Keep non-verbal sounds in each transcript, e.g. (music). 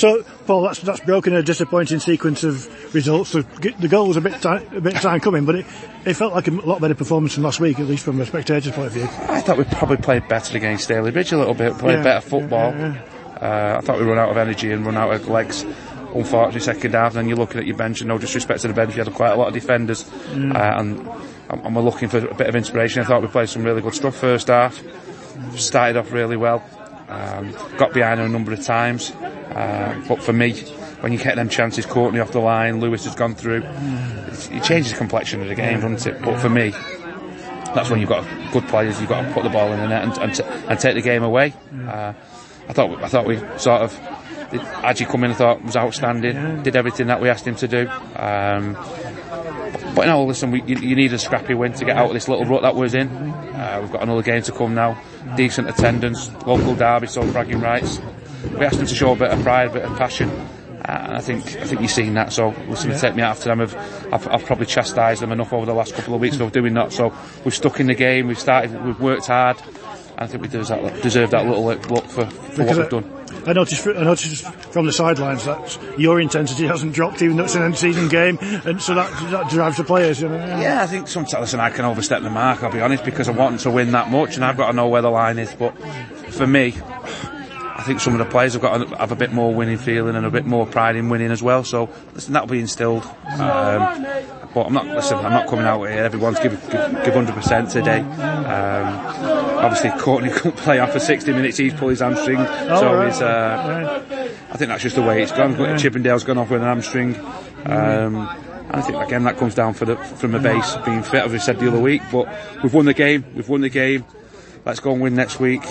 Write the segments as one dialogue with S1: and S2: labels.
S1: So, Paul, that's that's broken a disappointing sequence of results. The, the goal was a bit ti- a bit time coming, but it, it felt like a lot better performance than last week, at least from a spectator's point of view.
S2: I thought we probably played better against Stalybridge a little bit, played
S1: Yeah,
S2: better football.
S1: yeah,
S2: Uh, I thought we run out of energy and run out of legs. Unfortunately, second half, and then you're looking at your bench, and no disrespect to the bench, you had quite a lot of defenders,
S1: Mm.
S2: uh, and, and we're looking for a bit of inspiration. I thought we played some really good stuff first half, started off really well, um, got behind a number of times, uh, but for me, when you get them chances, Courtney off the line, Lewis has gone through, it, changes the complexion of the game, doesn't it? But for me, that's when you've got good players. You've got to put the ball in the net and, and, t- and take the game away. Uh, I thought I thought we sort of Adji come in. I thought was outstanding. Did everything that we asked him to do. Um, but no, listen, we, you, you need a scrappy win to get out of this little rut that we're in. We've got another game to come now. Decent attendance, local derby, so bragging rights. We asked them to show a bit of pride, a bit of passion. Uh, and I think I think you've seen that. So listen, take me after them. I've, I've, I've probably chastised them enough over the last couple of weeks for doing that. So we've stuck in the game. We've started. We've worked hard. And I think we deserve that, deserve that little look for, for what we've done.
S1: I noticed, I noticed from the sidelines that your intensity hasn't dropped, even though it's an end-season game, and so that, that drives the players. You know?
S2: Yeah, I think sometimes listen, I can overstep the mark. I'll be honest because I want to win that much, and I've got to know where the line is. But for me, I think some of the players have got to have a bit more winning feeling and a bit more pride in winning as well. So listen, that'll be instilled. Um, but I'm not listen. I'm not coming out here. Everyone's give give, give 100% today. Um, obviously, Courtney couldn't play after 60 minutes. He's pulled his hamstring, so
S1: right.
S2: he's. Uh, I think that's just the way it's gone. Chippendale's gone off with an hamstring. Um, and I think again that comes down for the, from the base being fit, as we said the other week. But we've won the game. We've won the game. Let's go and win next week,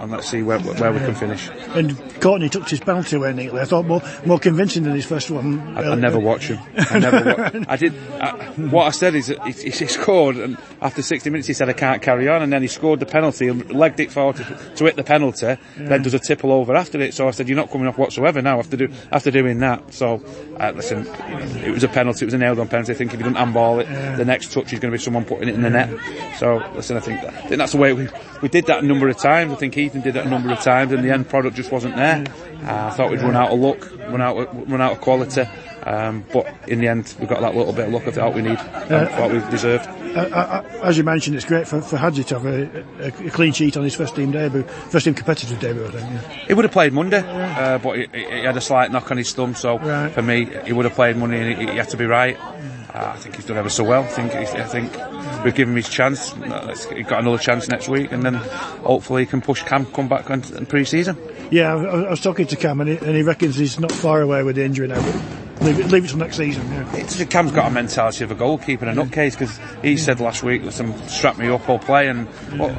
S2: and let's see where where we can finish.
S1: And Courtney took his penalty away neatly. I thought more more convincing than his first one.
S2: I, I never watch him. I never. Wa- I did. I, what I said is that he, he scored, and after 60 minutes he said I can't carry on, and then he scored the penalty and legged it forward to, to hit the penalty. Then does a tipple over after it. So I said you're not coming off whatsoever now after do after doing that. So uh, listen, it was a penalty. It was a nailed on penalty. I think if you don't handball it, the next touch is going to be someone putting it in the net. So listen, I think, I think that's the way we we did that a number of times. I think Ethan did it a number of times, and the end product just wasn't there. Uh, I thought we'd run out of luck, run out of, run out of quality. Um, but in the end, we got that little bit of luck I thought we need, and what we deserved.
S1: Uh, uh, as you mentioned, it's great for, for Hadji to have a, a, clean sheet on his first team debut, first team competitive debut, I think. Yeah.
S2: He would have played Monday, uh, but he, he had a slight knock on his thumb. So
S1: Right.
S2: for me, he would have played Monday, and he, he had to be right. Uh, I think he's done ever so well. I think I think we've given him his chance. Uh, He's got another chance next week, and then hopefully he can push Cam come back in, in pre-season.
S1: Yeah, I, I was talking to Cam, and he, and he reckons he's not far away with the injury now. But leave it, leave it till next season. Yeah.
S2: It's, Cam's got a mentality of a goalkeeper and a nutcase because he said last week, listen, strap me up, I'll play. And well,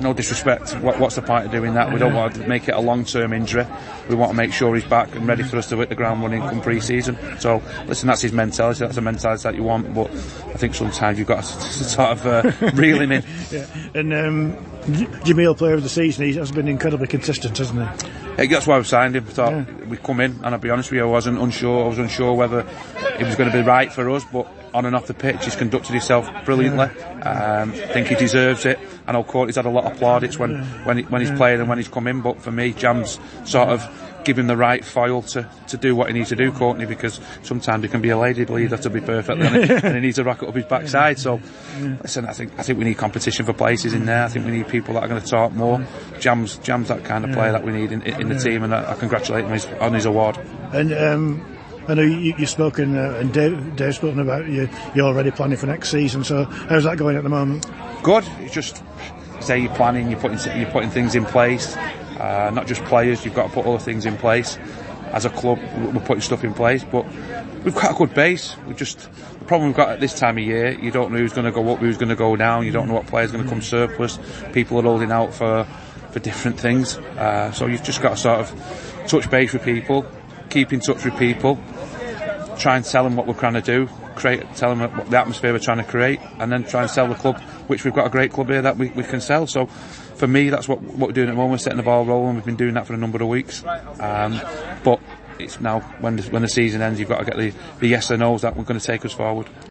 S2: no disrespect, what, what's the point of doing that? We don't want to make it a long-term injury. We want to make sure he's back and ready for us to hit the ground running come pre-season. So, listen, that's his mentality. That's a mentality that you want. But I think sometimes you've got to (laughs) sort of uh, reel him in. (laughs)
S1: Yeah. And um, J- Jamil, player of the season, he has been incredibly consistent, hasn't he?
S2: Yeah, that's why we signed him. Thought we'd come in, and I'll be honest with you, I wasn't unsure. I was unsure whether it was going to be right for us, but on and off the pitch, he's conducted himself brilliantly. Um, I think he deserves it. I know Courtney's had a lot of plaudits when when, he, when he's played and when he's come in, but for me, Jam's sort of given the right foil to, to do what he needs to do, Courtney, because sometimes he can be a lady believer to be perfect, and he, (laughs) and he needs to rock it up his backside. So, listen, I think I think we need competition for places in there. I think we need people that are going to talk more. Jam's Jam's that kind of player that we need in, in the team, and I, I congratulate him on his, on his award.
S1: And um, I know you, you've spoken, uh, and Dave, Dave's spoken about you. You're already planning for next season. So how's that going at the moment?
S2: Good. It's just say you're planning, you're putting you're putting things in place. Uh, not just players, you've got to put other things in place. As a club, we're putting stuff in place, but we've got a good base. We just the problem we've got at this time of year, you don't know who's going to go up, who's going to go down. You don't know what players going to come surplus. People are holding out for for different things. Uh, so you've just got to sort of touch base with people, keep in touch with people, try and tell them what we're trying to do, create, tell them what the atmosphere we're trying to create, and then try and sell the club, which we've got a great club here that we, we can sell. So, for me, that's what, what we're doing at the moment, we're setting the ball rolling. We've been doing that for a number of weeks. Um, but it's now, when the, when the season ends, you've got to get the, the yes or no's that we're going to take us forward.